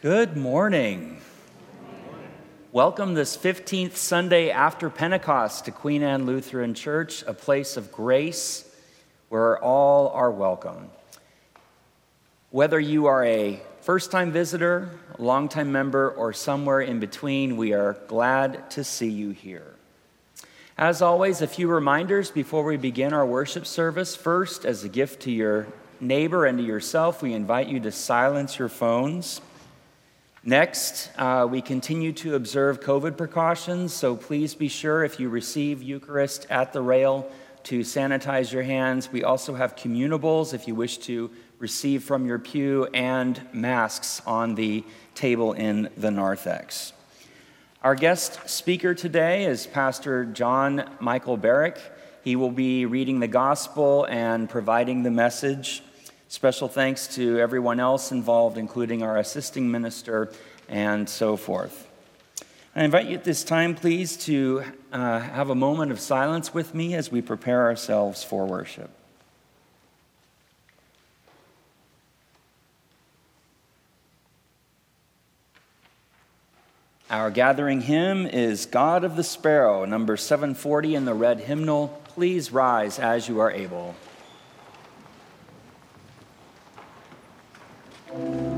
Good morning. Welcome this 15th Sunday after Pentecost to Queen Anne Lutheran Church, a place of grace where all are welcome. Whether you are a first time visitor, a long time member, or somewhere in between, we are glad to see you here. As always, a few reminders before we begin our worship service. First, as a gift to your neighbor and to yourself, we invite you to silence your phones. Next, uh, we continue to observe COVID precautions, so please be sure if you receive Eucharist at the rail to sanitize your hands. We also have communibles if you wish to receive from your pew, and masks on the table in the narthex. Our guest speaker today is Pastor John Michael Barich. He will be reading the gospel and providing the message. Special thanks to everyone else involved, including our assisting minister and so forth. I invite you at this time, please, to uh, have a moment of silence with me as we prepare ourselves for worship. Our gathering hymn is God of the Sparrow, number 740 in the red hymnal. Please rise as you are able. Thank you.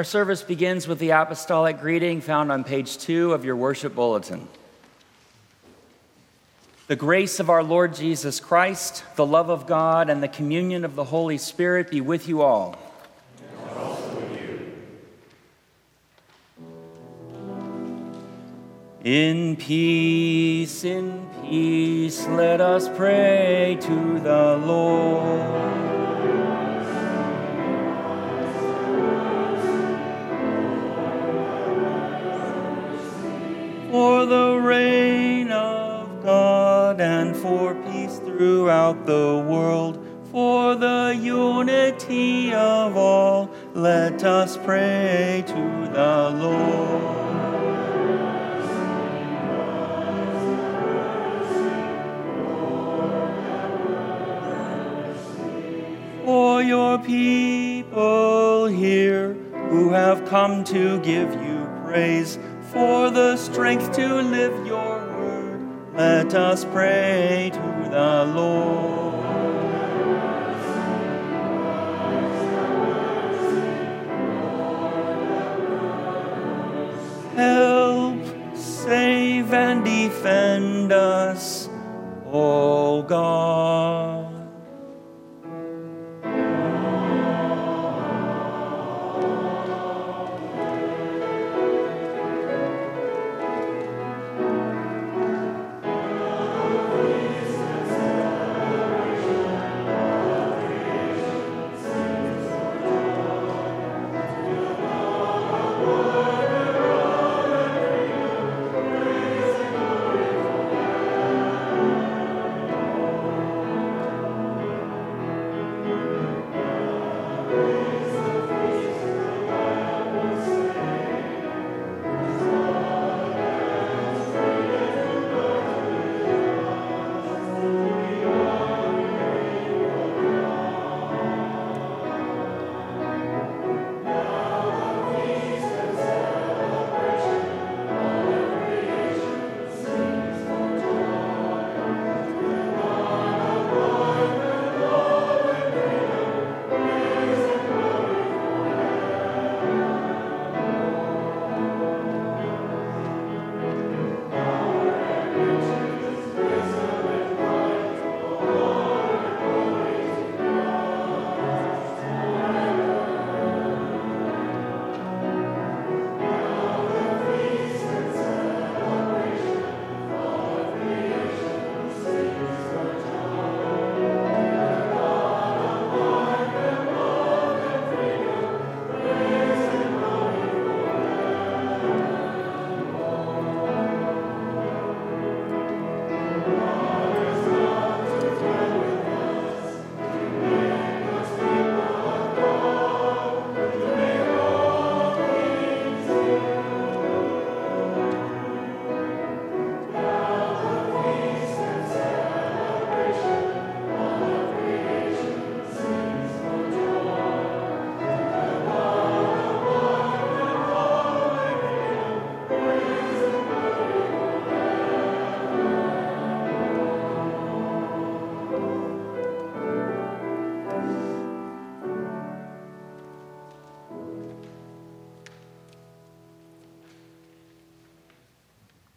Our service begins with the apostolic greeting found on page two of your worship bulletin. The grace of our Lord Jesus Christ, the love of God, and the communion of the Holy Spirit be with you all. In peace, in peace, let us pray to the Lord. For the reign of God and for peace throughout the world, for the unity of all, let us pray to the Lord. for your people here who have come to give you praise, for the strength to live your word. Let us pray to the Lord. Help, save, and defend us, O God.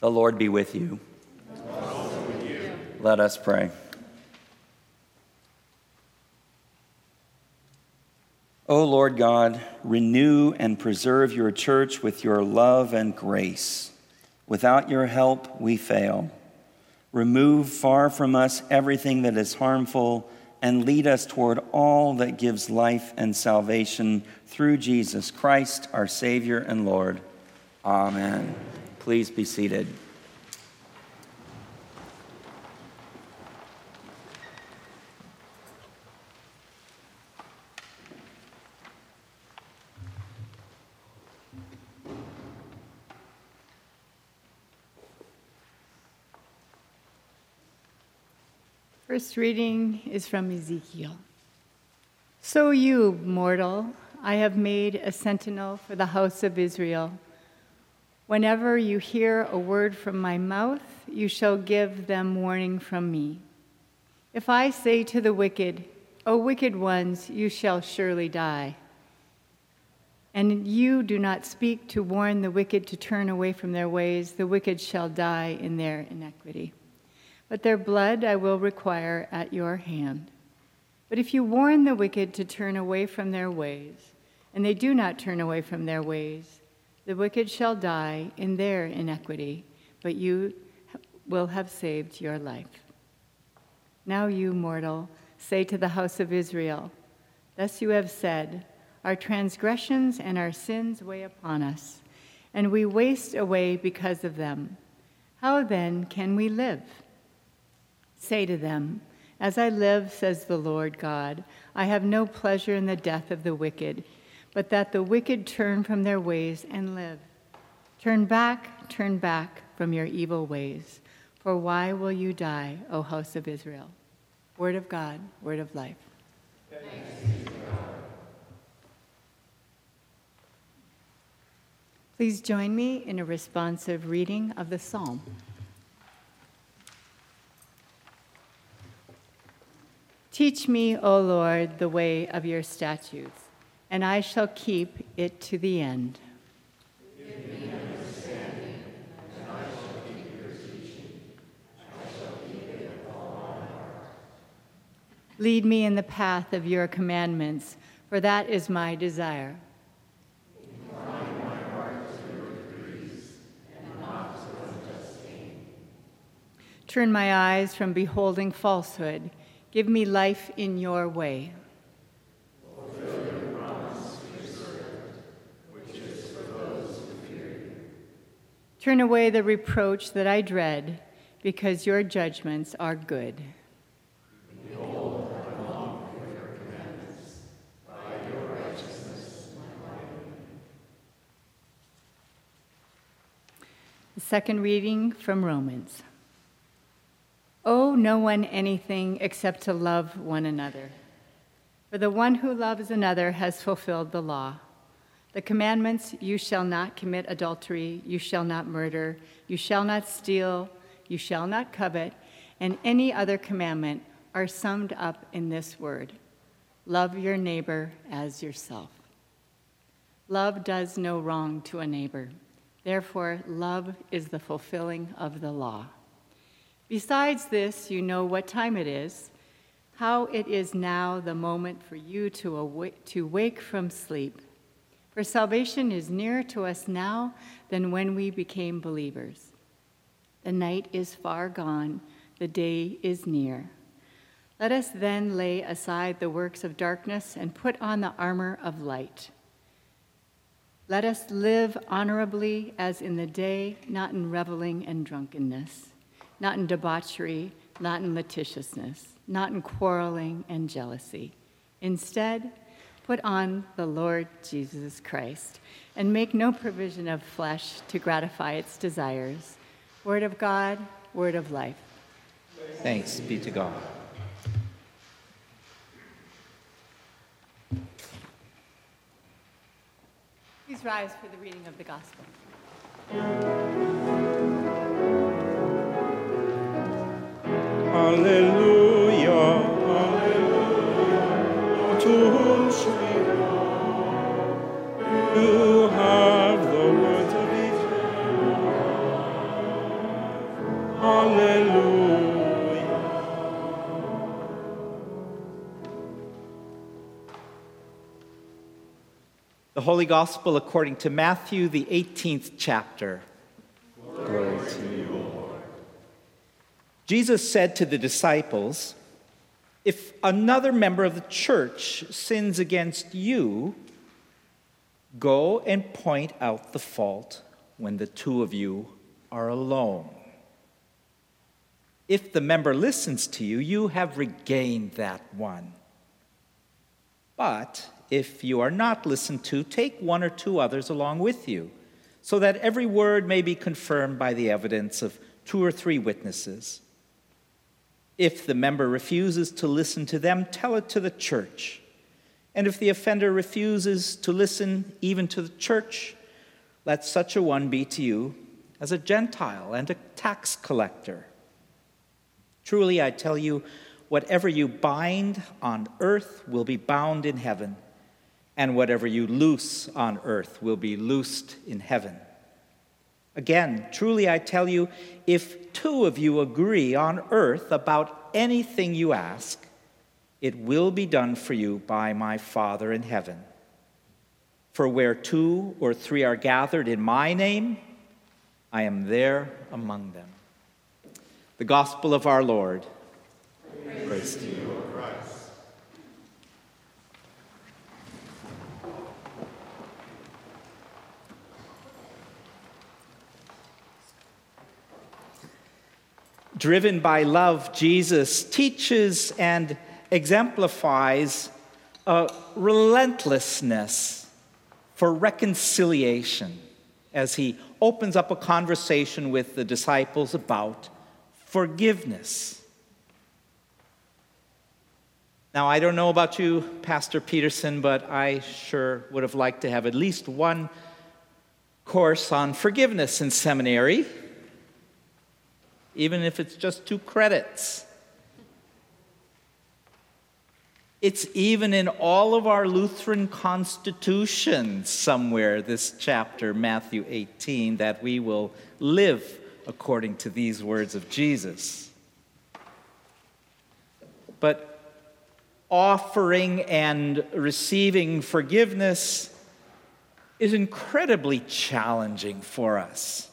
The Lord be with you. With you. Let us pray. O Lord God, renew and preserve your church with your love and grace. Without your help, we fail. Remove far from us everything that is harmful and lead us toward all that gives life and salvation through Jesus Christ, our Savior and Lord. Amen. Please be seated. First reading is from Ezekiel. So, you, mortal, I have made a sentinel for the house of Israel. Whenever you hear a word from my mouth, you shall give them warning from me. If I say to the wicked, O wicked ones, you shall surely die, and you do not speak to warn the wicked to turn away from their ways, the wicked shall die in their iniquity. But their blood I will require at your hand. But if you warn the wicked to turn away from their ways, and they do not turn away from their ways, the wicked shall die in their iniquity, but you will have saved your life. Now, you mortal, say to the house of Israel, Thus you have said, Our transgressions and our sins weigh upon us, and we waste away because of them. How then can we live? Say to them, As I live, says the Lord God, I have no pleasure in the death of the wicked, but that the wicked turn from their ways and live. Turn back, turn back from your evil ways. For why will you die, O house of Israel? Word of God, word of life. Please join me in a responsive reading of the psalm. Teach me, O Lord, the way of your statutes, and I shall keep it to the end. Lead me in the path of your commandments, for that is my desire. Turn my eyes from beholding falsehood. Give me life in your way. Turn away the reproach that I dread, because your judgments are good. The second reading from Romans. Owe no one anything except to love one another. For the one who loves another has fulfilled the law. The commandments you shall not commit adultery, you shall not murder, you shall not steal, you shall not covet, and any other commandment are summed up in this word love your neighbor as yourself. Love does no wrong to a neighbor. Therefore, love is the fulfilling of the law. Besides this, you know what time it is, how it is now the moment for you to, awake, to wake from sleep. For salvation is nearer to us now than when we became believers. The night is far gone, the day is near. Let us then lay aside the works of darkness and put on the armor of light. Let us live honorably as in the day, not in reveling and drunkenness not in debauchery, not in litigiousness, not in quarreling and jealousy. Instead, put on the Lord Jesus Christ and make no provision of flesh to gratify its desires. Word of God, word of life. Thanks be to God. Please rise for the reading of the gospel. Hallelujah, Holy Gospel according to Matthew, the 18th chapter. Glory to you, Lord. Jesus said to the disciples, If another member of the church sins against you, go and point out the fault when the two of you are alone. If the member listens to you, you have regained that one. But if you are not listened to, take one or two others along with you, so that every word may be confirmed by the evidence of two or three witnesses. If the member refuses to listen to them, tell it to the church. And if the offender refuses to listen even to the church, let such a one be to you as a Gentile and a tax collector. Truly, I tell you, whatever you bind on earth will be bound in heaven, and whatever you loose on earth will be loosed in heaven. Again, truly I tell you, if two of you agree on earth about anything you ask, it will be done for you by my Father in heaven. For where two or three are gathered in my name, I am there among them. The gospel of our Lord. Praise, Praise to you, Christ. Driven by love, Jesus teaches and exemplifies a relentlessness for reconciliation as he opens up a conversation with the disciples about forgiveness. Now, I don't know about you, Pastor Peterson, but I sure would have liked to have at least one course on forgiveness in seminary, even if it's just two credits. It's even in all of our Lutheran constitutions somewhere, this chapter, Matthew 18, that we will live according to these words of Jesus. But offering and receiving forgiveness is incredibly challenging for us.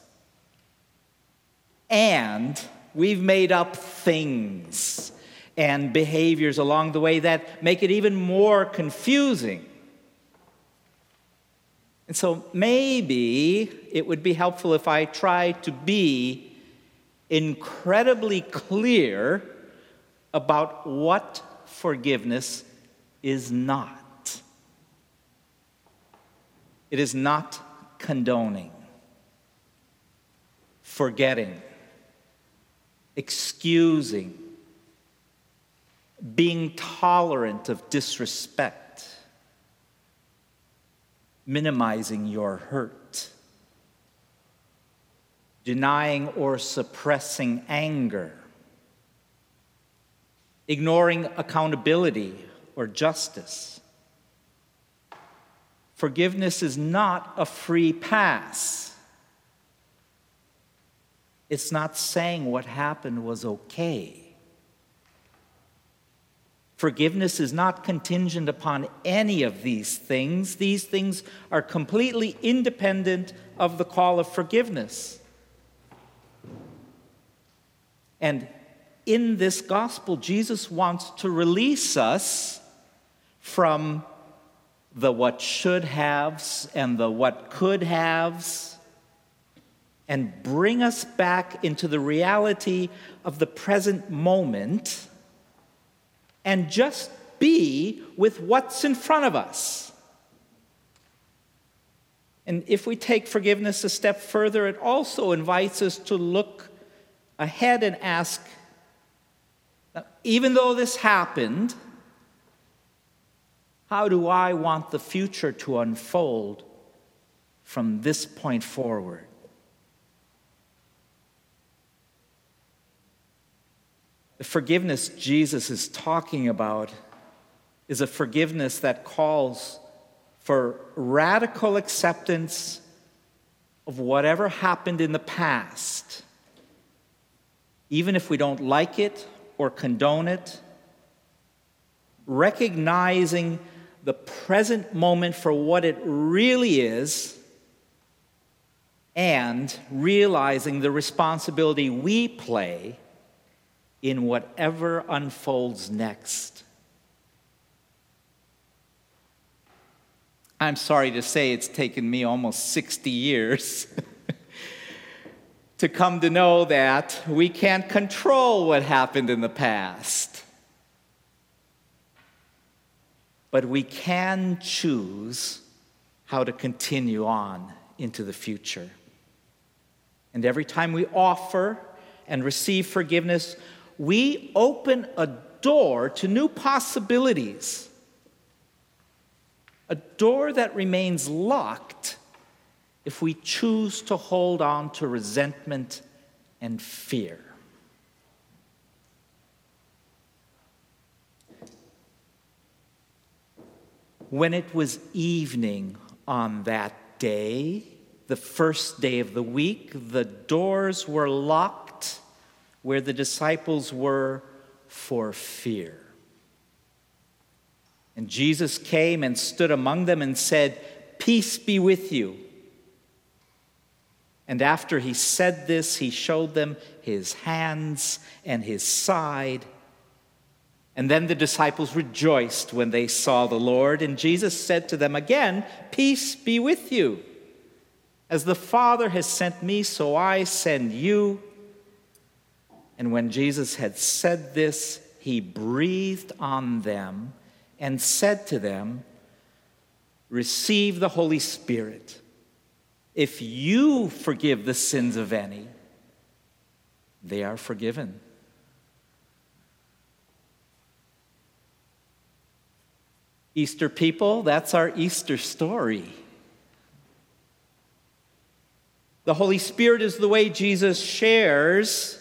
And we've made up things and behaviors along the way that make it even more confusing. And so maybe it would be helpful if I try to be incredibly clear about what forgiveness is not. It is not condoning, forgetting, excusing, being tolerant of disrespect, minimizing your hurt, denying or suppressing anger, ignoring accountability or justice. Forgiveness is not a free pass. It's not saying what happened was okay. Forgiveness is not contingent upon any of these things. These things are completely independent of the call of forgiveness. And in this gospel, Jesus wants to release us from the what should haves and the what could haves and bring us back into the reality of the present moment and just be with what's in front of us. And if we take forgiveness a step further, it also invites us to look ahead and ask even though this happened, how do I want the future to unfold from this point forward? The forgiveness Jesus is talking about is a forgiveness that calls for radical acceptance of whatever happened in the past, even if we don't like it or condone it, recognizing the present moment for what it really is, and realizing the responsibility we play in whatever unfolds next. I'm sorry to say it's taken me almost 60 years to come to know that we can't control what happened in the past. But we can choose how to continue on into the future. And every time we offer and receive forgiveness, we open a door to new possibilities. A door that remains locked if we choose to hold on to resentment and fear. When it was evening on that day, the first day of the week, the doors were locked where the disciples were for fear. And Jesus came and stood among them and said, Peace be with you. And after he said this, he showed them his hands and his side. And then the disciples rejoiced when they saw the Lord. And Jesus said to them again, Peace be with you. As the Father has sent me, so I send you. And when Jesus had said this, he breathed on them and said to them, Receive the Holy Spirit. If you forgive the sins of any, they are forgiven. Easter people, that's our Easter story. The Holy Spirit is the way Jesus shares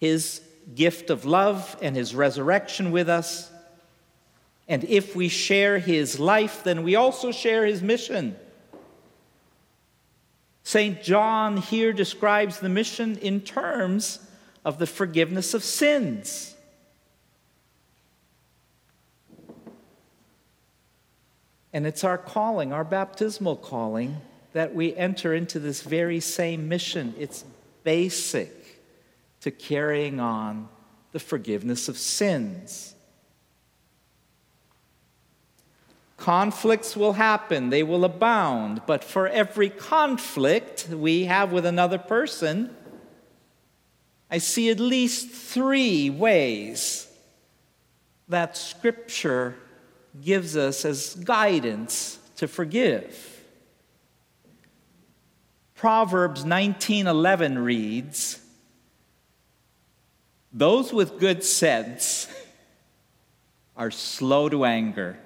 his gift of love and his resurrection with us. And if we share his life, then we also share his mission. St. John here describes the mission in terms of the forgiveness of sins. And it's our calling, our baptismal calling, that we enter into this very same mission. It's basic to carrying on the forgiveness of sins. Conflicts will happen, they will abound, but for every conflict we have with another person, I see at least three ways that Scripture gives us as guidance to forgive. Proverbs 19:11 reads, "Those with good sense are slow to anger."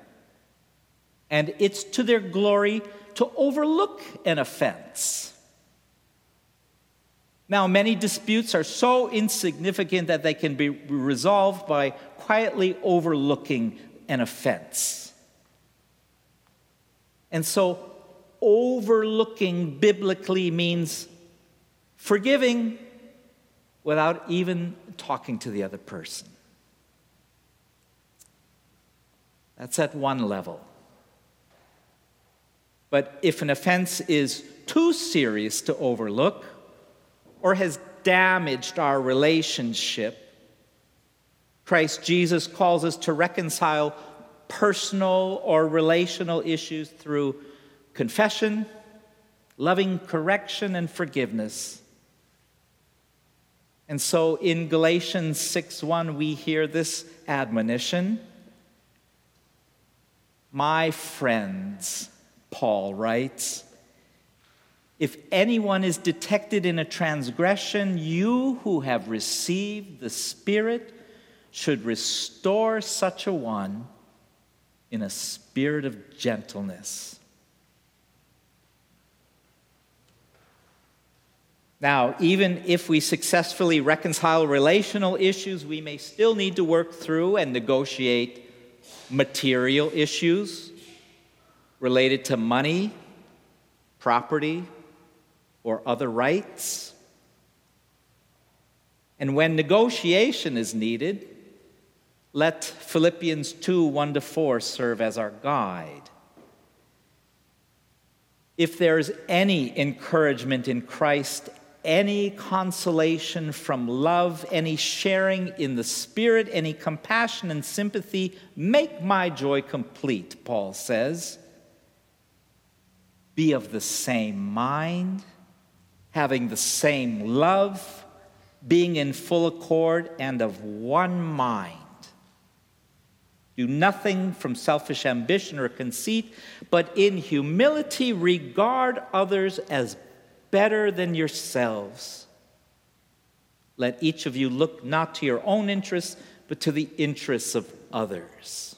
and it's to their glory to overlook an offense. Now, many disputes are so insignificant that they can be resolved by quietly overlooking an offense. And so, overlooking biblically means forgiving without even talking to the other person. That's at one level. But if an offense is too serious to overlook or has damaged our relationship, Christ Jesus calls us to reconcile personal or relational issues through confession, loving correction, and forgiveness. And so in Galatians 6:1 we hear this admonition, "My friends, Paul writes If anyone is detected in a transgression, you who have received the Spirit should restore such a one in a spirit of gentleness. Now, even if we successfully reconcile relational issues, we may still need to work through and negotiate material issues related to money, property, or other rights. And when negotiation is needed, let Philippians 2 1 to 4 serve as our guide. If there is any encouragement in Christ, any consolation from love, any sharing in the Spirit, any compassion and sympathy, make my joy complete, Paul says be of the same mind, having the same love, being in full accord and of one mind. Do nothing from selfish ambition or conceit, but in humility regard others as better than yourselves. Let each of you look not to your own interests, but to the interests of others.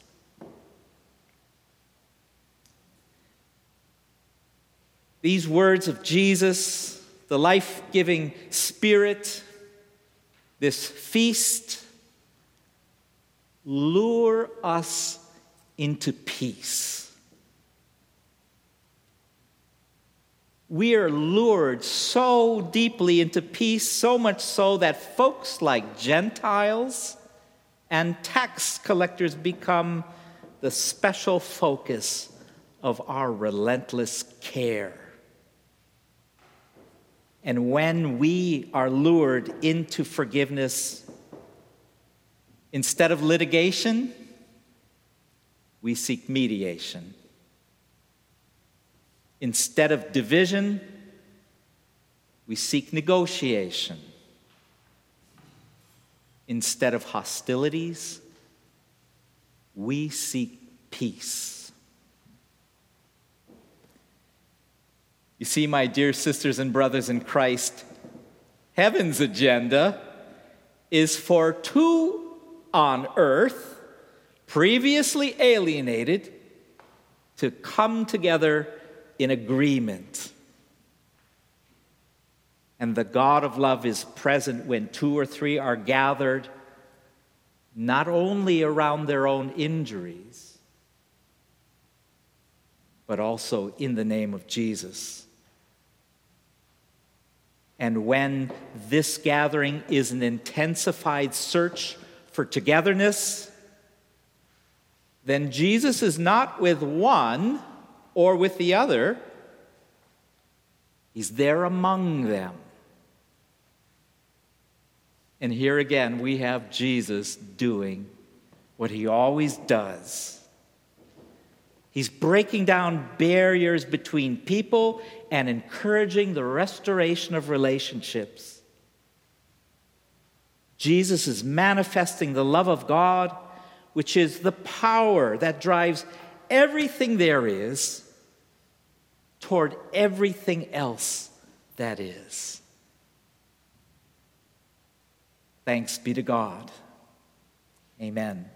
These words of Jesus, the life giving Spirit, this feast, lure us into peace. We are lured so deeply into peace, so much so that folks like Gentiles and tax collectors become the special focus of our relentless care. And when we are lured into forgiveness, instead of litigation, we seek mediation. Instead of division, we seek negotiation. Instead of hostilities, we seek peace. You see, my dear sisters and brothers in Christ, heaven's agenda is for two on earth, previously alienated, to come together in agreement. And the God of love is present when two or three are gathered, not only around their own injuries, but also in the name of Jesus. And when this gathering is an intensified search for togetherness, then Jesus is not with one or with the other, He's there among them. And here again, we have Jesus doing what He always does. He's breaking down barriers between people and encouraging the restoration of relationships. Jesus is manifesting the love of God, which is the power that drives everything there is toward everything else that is. Thanks be to God. Amen.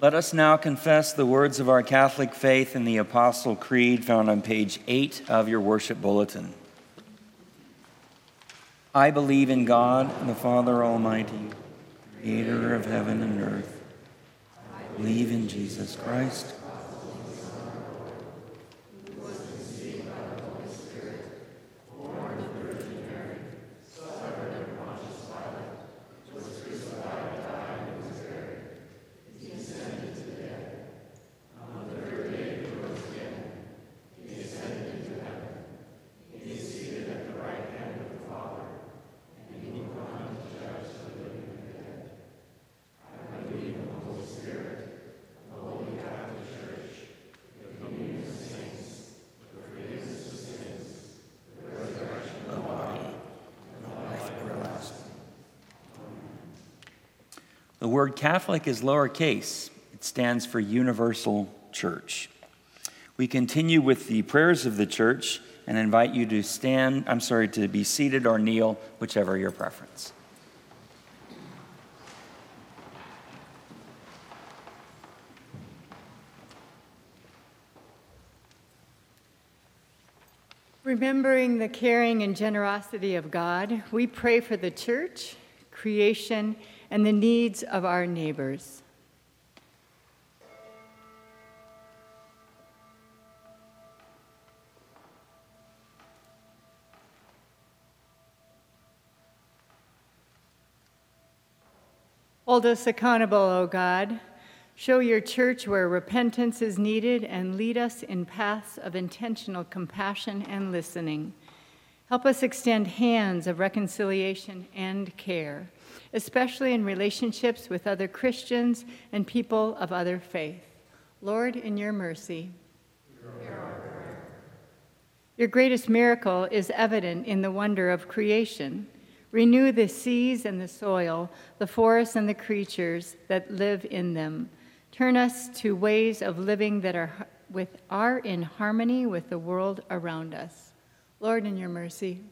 Let us now confess the words of our Catholic faith in the Apostle Creed found on page 8 of your worship bulletin. I believe in God, the Father Almighty, creator of heaven and earth. I believe in Jesus Christ word Catholic is lowercase, it stands for Universal Church. We continue with the prayers of the church and invite you to stand, I'm sorry, to be seated or kneel, whichever your preference. Remembering the caring and generosity of God, we pray for the church, creation, and the needs of our neighbors. Hold us accountable, O God. Show your church where repentance is needed and lead us in paths of intentional compassion and listening. Help us extend hands of reconciliation and care especially in relationships with other Christians and people of other faith. Lord, in your mercy. Your greatest miracle is evident in the wonder of creation. Renew the seas and the soil, the forests and the creatures that live in them. Turn us to ways of living that are, with, are in harmony with the world around us. Lord, in your mercy.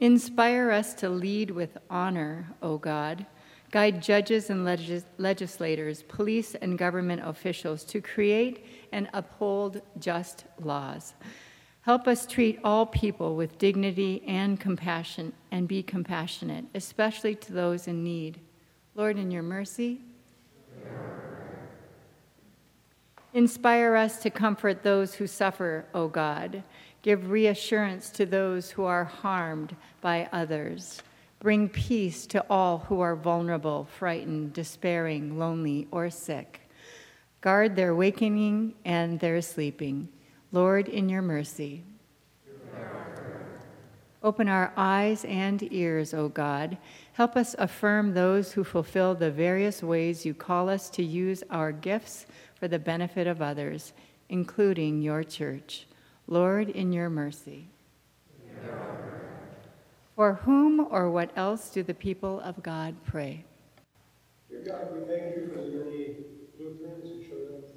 Inspire us to lead with honor, O God. Guide judges and legis- legislators, police and government officials to create and uphold just laws. Help us treat all people with dignity and compassion and be compassionate, especially to those in need. Lord, in your mercy, inspire us to comfort those who suffer, O God. Give reassurance to those who are harmed by others. Bring peace to all who are vulnerable, frightened, despairing, lonely, or sick. Guard their wakening and their sleeping. Lord, in your mercy. Open our eyes and ears, O God. Help us affirm those who fulfill the various ways you call us to use our gifts for the benefit of others, including your church. Lord, in your mercy. For whom or what else do the people of God pray? Dear God, we thank you for the many Lutherans who showed up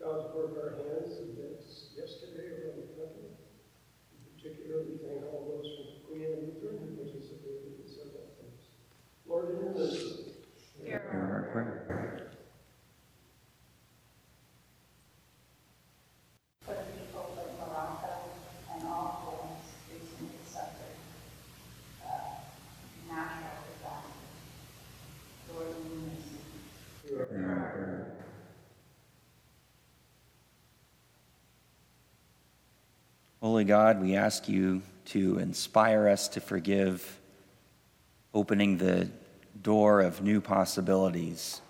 God's work our hands events yesterday around the country. In particular, we thank all those from Queen Anne Lutheran who participated in several things. Lord, in your mercy. Hear our prayer. Holy God, we ask you to inspire us to forgive, opening the door of new possibilities.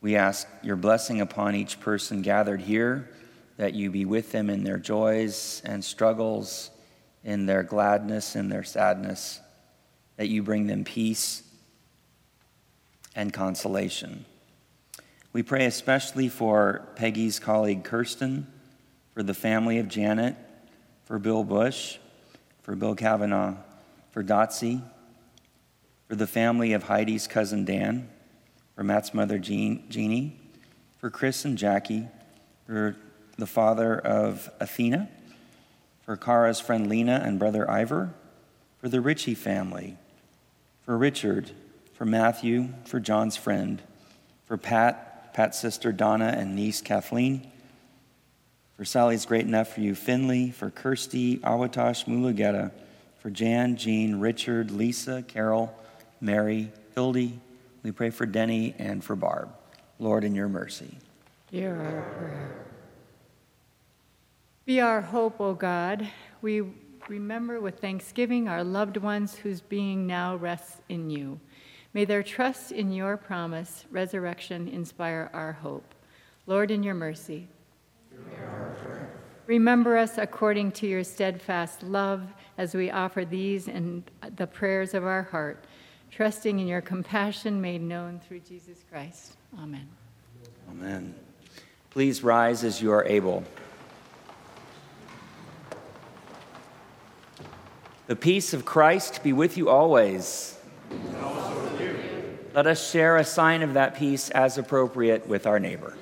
We ask your blessing upon each person gathered here, that you be with them in their joys and struggles, in their gladness and their sadness, that you bring them peace and consolation. We pray especially for Peggy's colleague Kirsten for the family of Janet, for Bill Bush, for Bill Kavanaugh, for Dotsie, for the family of Heidi's cousin Dan, for Matt's mother Jean, Jeannie, for Chris and Jackie, for the father of Athena, for Kara's friend Lena and brother Ivor, for the Ritchie family, for Richard, for Matthew, for John's friend, for Pat, Pat's sister Donna and niece Kathleen, for Sally's great Enough for You, Finley, for Kirsty, Awatash, Mulugeta, for Jan, Jean, Richard, Lisa, Carol, Mary, Hildy. We pray for Denny and for Barb. Lord, in your mercy. Hear our prayer. Be our hope, O God. We remember with thanksgiving our loved ones whose being now rests in you. May their trust in your promise, resurrection, inspire our hope. Lord, in your mercy. Remember us according to your steadfast love as we offer these and the prayers of our heart, trusting in your compassion made known through Jesus Christ. Amen. Amen. Please rise as you are able. The peace of Christ be with you always. Let us share a sign of that peace as appropriate with our neighbor.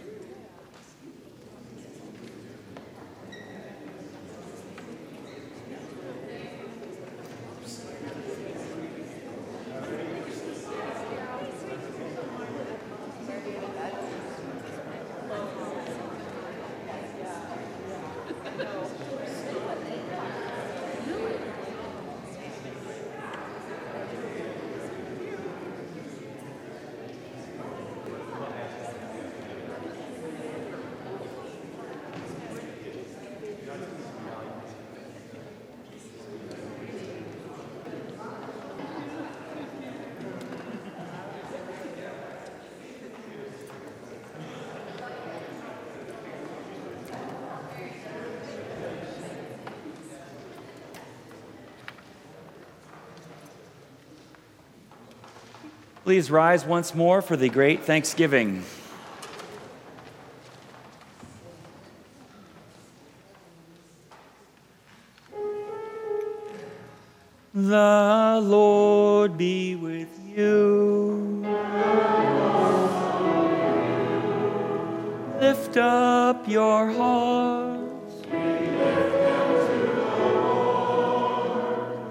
Please rise once more for the great Thanksgiving.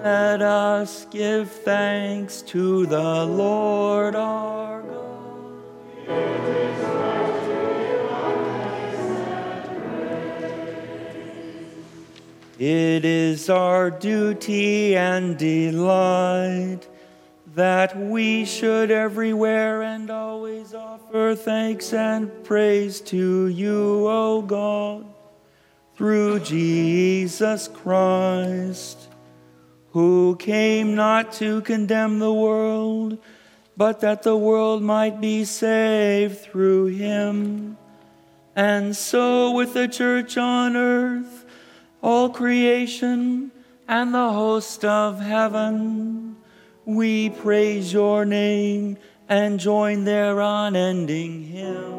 Let us give thanks to the Lord our God. It is our duty and delight that we should everywhere and always offer thanks and praise to you, O God, through Jesus Christ, who came not to condemn the world, but that the world might be saved through him. And so, with the church on earth, all creation, and the host of heaven, we praise your name and join their unending hymn.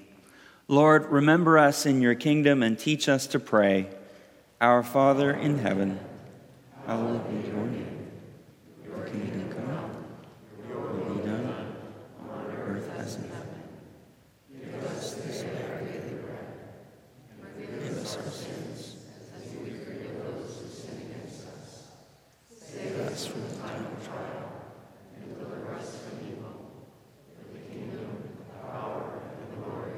Lord, remember us in your kingdom and teach us to pray. Our Father in heaven, hallowed be your name. Your kingdom come, your will be done on earth as in heaven. Give us this day our daily bread. Forgive us our sins as we forgive those who sin against us. Save us from the time of trial and deliver us from evil. For the kingdom, the power, and the glory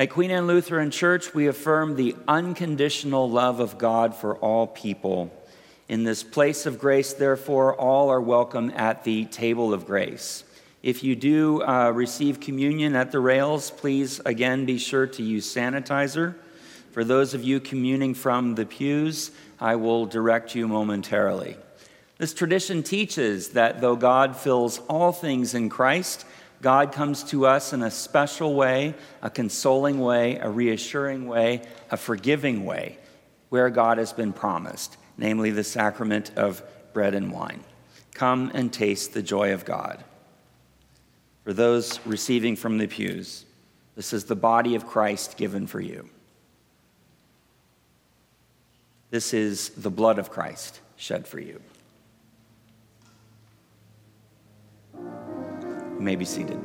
At Queen Anne Lutheran Church, we affirm the unconditional love of God for all people. In this place of grace, therefore, all are welcome at the table of grace. If you do uh, receive communion at the rails, please again be sure to use sanitizer. For those of you communing from the pews, I will direct you momentarily. This tradition teaches that though God fills all things in Christ, God comes to us in a special way, a consoling way, a reassuring way, a forgiving way, where God has been promised, namely the sacrament of bread and wine. Come and taste the joy of God. For those receiving from the pews, this is the body of Christ given for you. This is the blood of Christ shed for you. May be seated.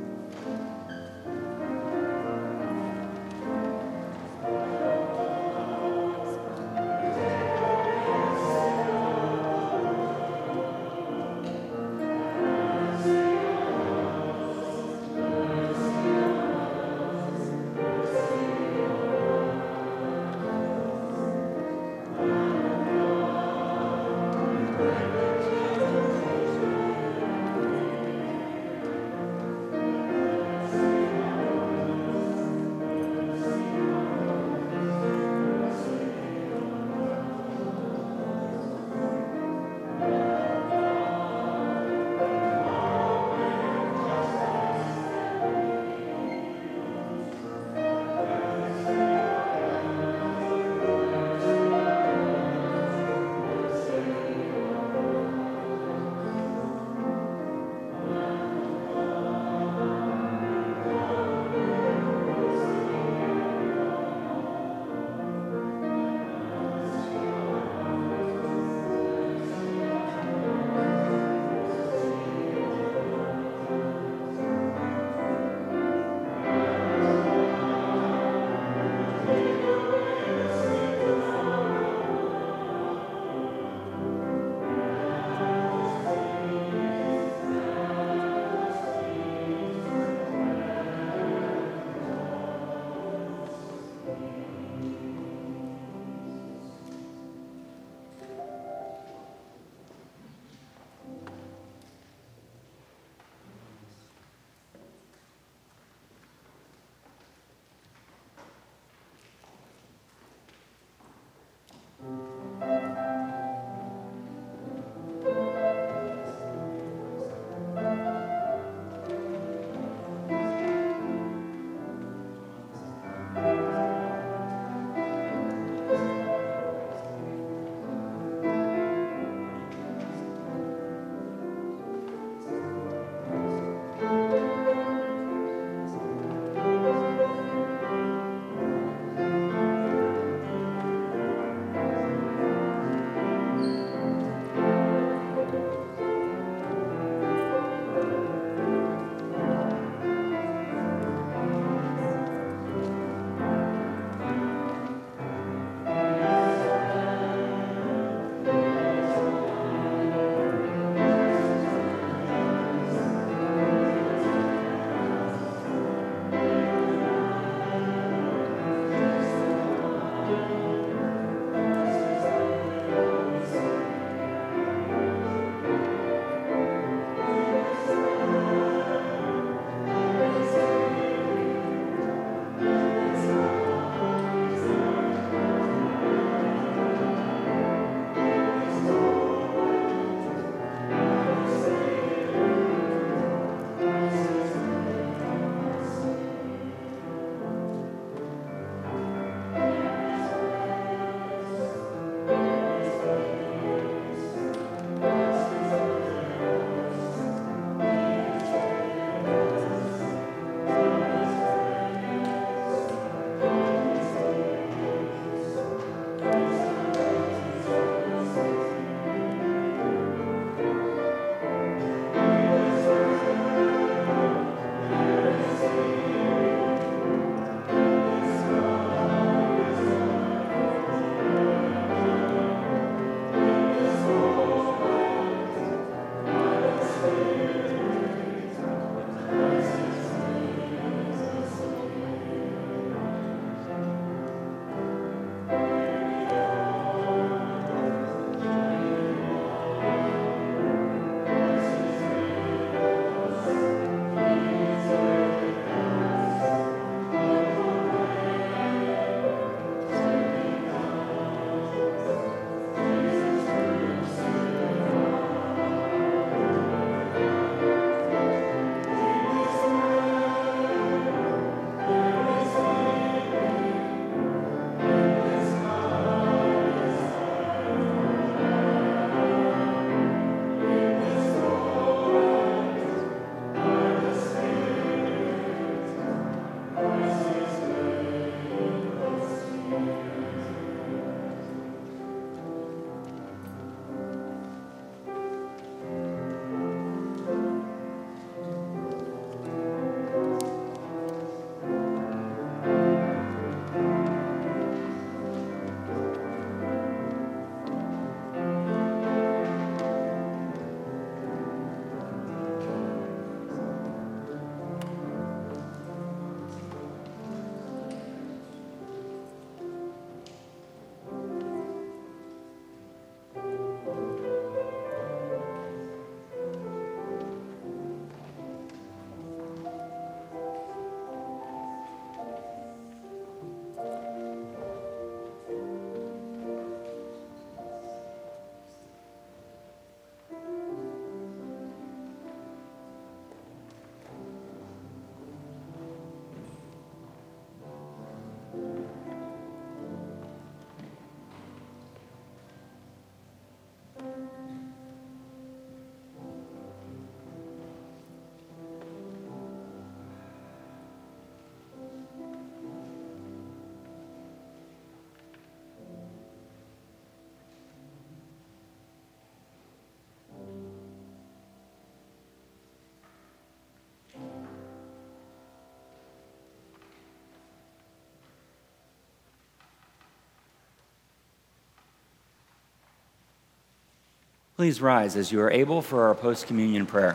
Please rise as you are able for our post communion prayer.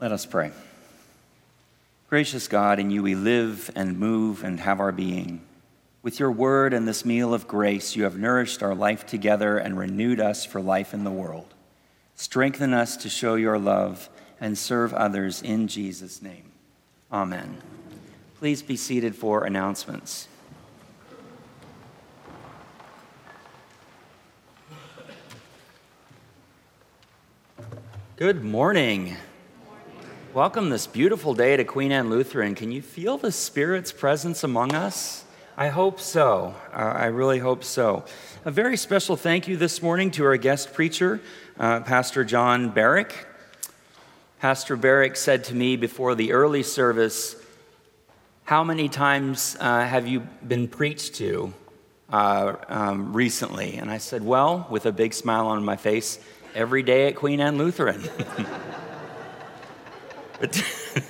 Let us pray. Gracious God, in you we live and move and have our being. With your word and this meal of grace, you have nourished our life together and renewed us for life in the world. Strengthen us to show your love and serve others in Jesus' name. Amen. Please be seated for announcements. Good morning. Welcome this beautiful day to Queen Anne Lutheran. Can you feel the Spirit's presence among us? I hope so. Uh, I really hope so. A very special thank you this morning to our guest preacher, uh, Pastor John Barich. Pastor Barich said to me before the early service, How many times uh, have you been preached to uh, um, recently? And I said, Well, with a big smile on my face, every day at Queen Anne Lutheran. But,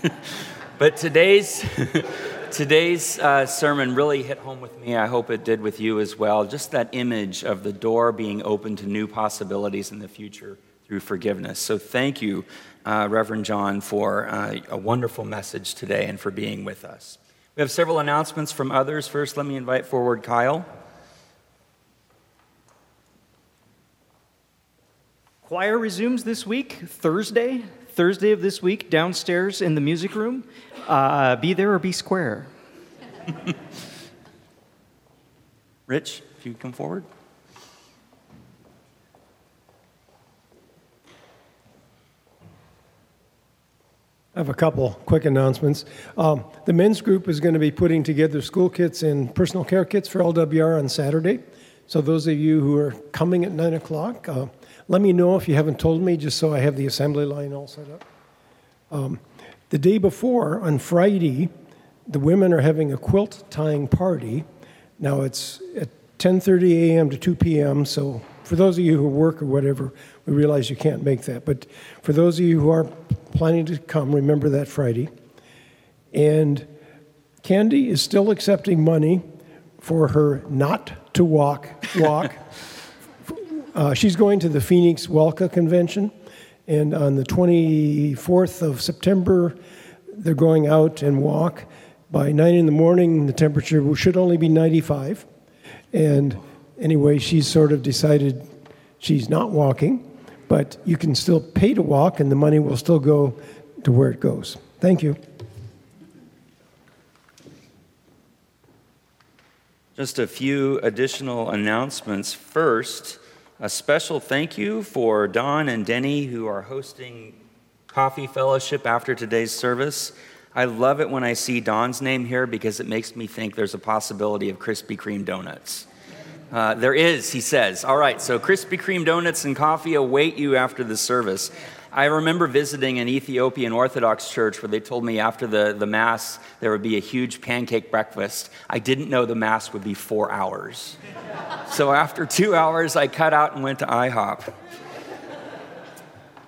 but today's, today's uh, sermon really hit home with me. I hope it did with you as well. Just that image of the door being open to new possibilities in the future through forgiveness. So thank you, uh, Reverend John, for uh, a wonderful message today and for being with us. We have several announcements from others. First, let me invite forward Kyle. Choir resumes this week, Thursday, Thursday of this week downstairs in the music room. Uh, be there or be square. Rich, if you'd come forward. I have a couple quick announcements. Um, the men's group is going to be putting together school kits and personal care kits for LWR on Saturday. So, those of you who are coming at 9 o'clock, uh, let me know if you haven't told me, just so I have the assembly line all set up. Um, the day before, on Friday, the women are having a quilt tying party. Now it's at 10:30 a.m. to 2 p.m. So for those of you who work or whatever, we realize you can't make that. But for those of you who are planning to come, remember that Friday. And Candy is still accepting money for her not to walk walk. Uh, she's going to the Phoenix WELCA Convention, and on the 24th of September, they're going out and walk. By 9 in the morning, the temperature should only be 95. And anyway, she's sort of decided she's not walking, but you can still pay to walk, and the money will still go to where it goes. Thank you. Just a few additional announcements. First, a special thank you for Don and Denny, who are hosting Coffee Fellowship after today's service. I love it when I see Don's name here because it makes me think there's a possibility of Krispy Kreme donuts. Uh, there is, he says. All right, so Krispy Kreme donuts and coffee await you after the service. I remember visiting an Ethiopian Orthodox church where they told me after the, the Mass there would be a huge pancake breakfast. I didn't know the Mass would be four hours. so after two hours, I cut out and went to IHOP.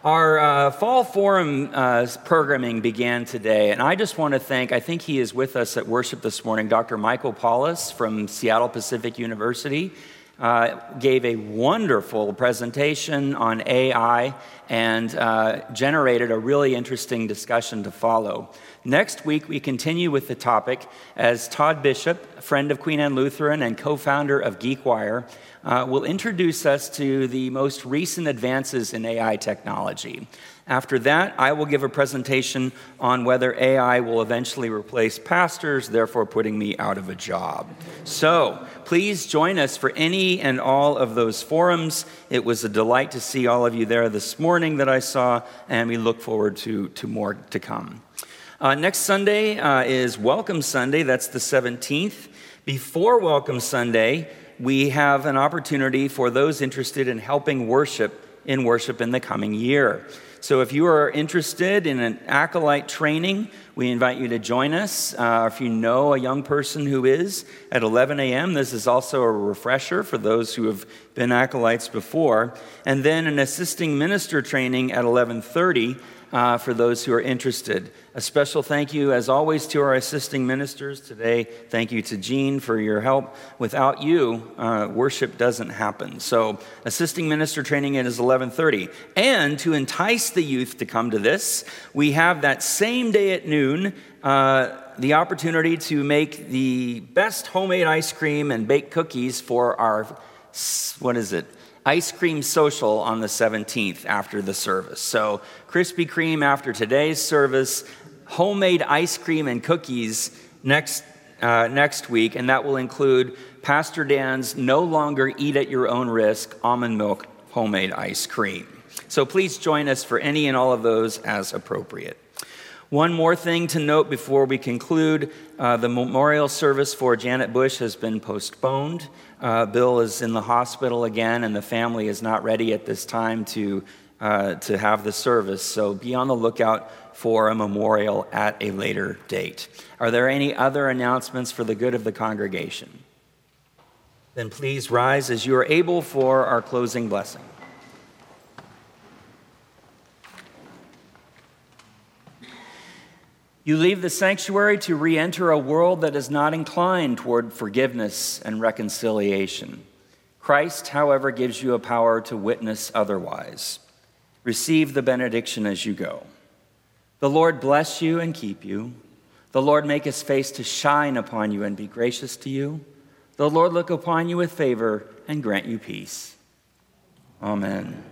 Our uh, fall forum uh, programming began today, and I just want to thank, I think he is with us at worship this morning, Dr. Michael Paulus from Seattle Pacific University uh, gave a wonderful presentation on AI and uh, generated a really interesting discussion to follow. Next week, we continue with the topic as Todd Bishop, friend of Queen Anne Lutheran and co founder of GeekWire, uh, will introduce us to the most recent advances in AI technology. After that, I will give a presentation on whether AI will eventually replace pastors, therefore putting me out of a job. So please join us for any and all of those forums. It was a delight to see all of you there this morning that I saw, and we look forward to, to more to come. Uh, next Sunday uh, is Welcome Sunday, that's the 17th. Before Welcome Sunday, we have an opportunity for those interested in helping worship in worship in the coming year. So if you are interested in an acolyte training, we invite you to join us. Uh, if you know a young person who is at 11 a.m., this is also a refresher for those who have been acolytes before. And then an assisting minister training at 11:30. Uh, for those who are interested. A special thank you, as always, to our assisting ministers today. Thank you to Jean for your help. Without you, uh, worship doesn't happen. So, assisting minister training is 11:30. And to entice the youth to come to this, we have that same day at noon. Uh, the opportunity to make the best homemade ice cream and baked cookies for our, what is it? Ice cream social on the 17th after the service. So, Krispy Kreme after today's service, homemade ice cream and cookies next, uh, next week, and that will include Pastor Dan's no longer eat at your own risk almond milk homemade ice cream. So please join us for any and all of those as appropriate. One more thing to note before we conclude uh, the memorial service for Janet Bush has been postponed. Uh, Bill is in the hospital again, and the family is not ready at this time to, uh, to have the service. So be on the lookout for a memorial at a later date. Are there any other announcements for the good of the congregation? Then please rise as you are able for our closing blessing. You leave the sanctuary to re enter a world that is not inclined toward forgiveness and reconciliation. Christ, however, gives you a power to witness otherwise. Receive the benediction as you go. The Lord bless you and keep you. The Lord make his face to shine upon you and be gracious to you. The Lord look upon you with favor and grant you peace. Amen.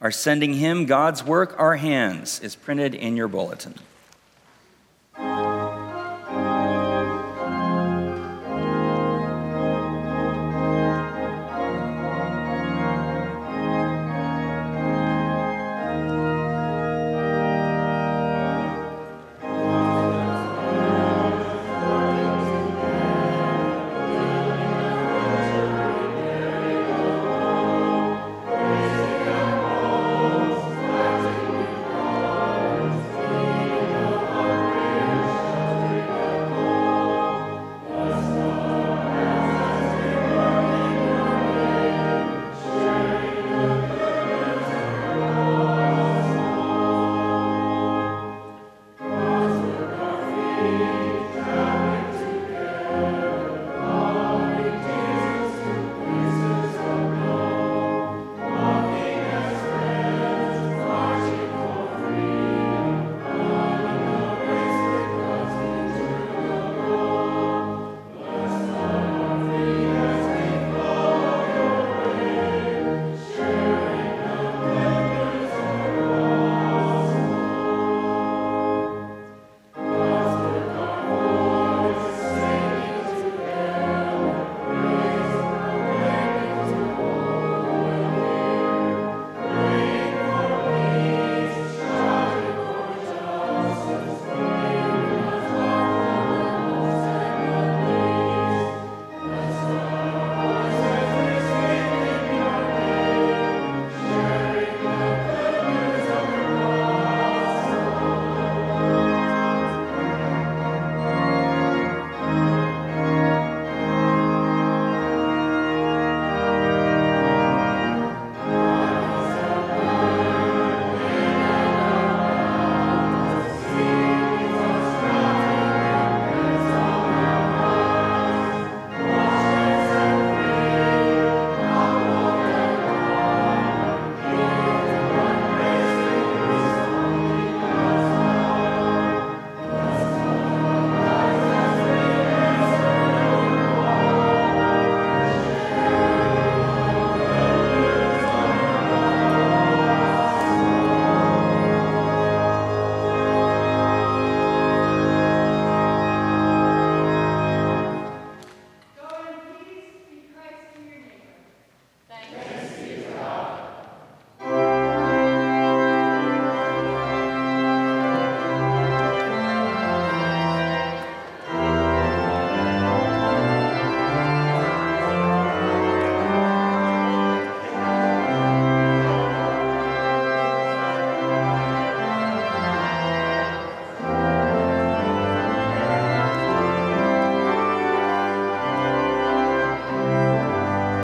Our sending hymn God's work, our hands, is printed in your bulletin.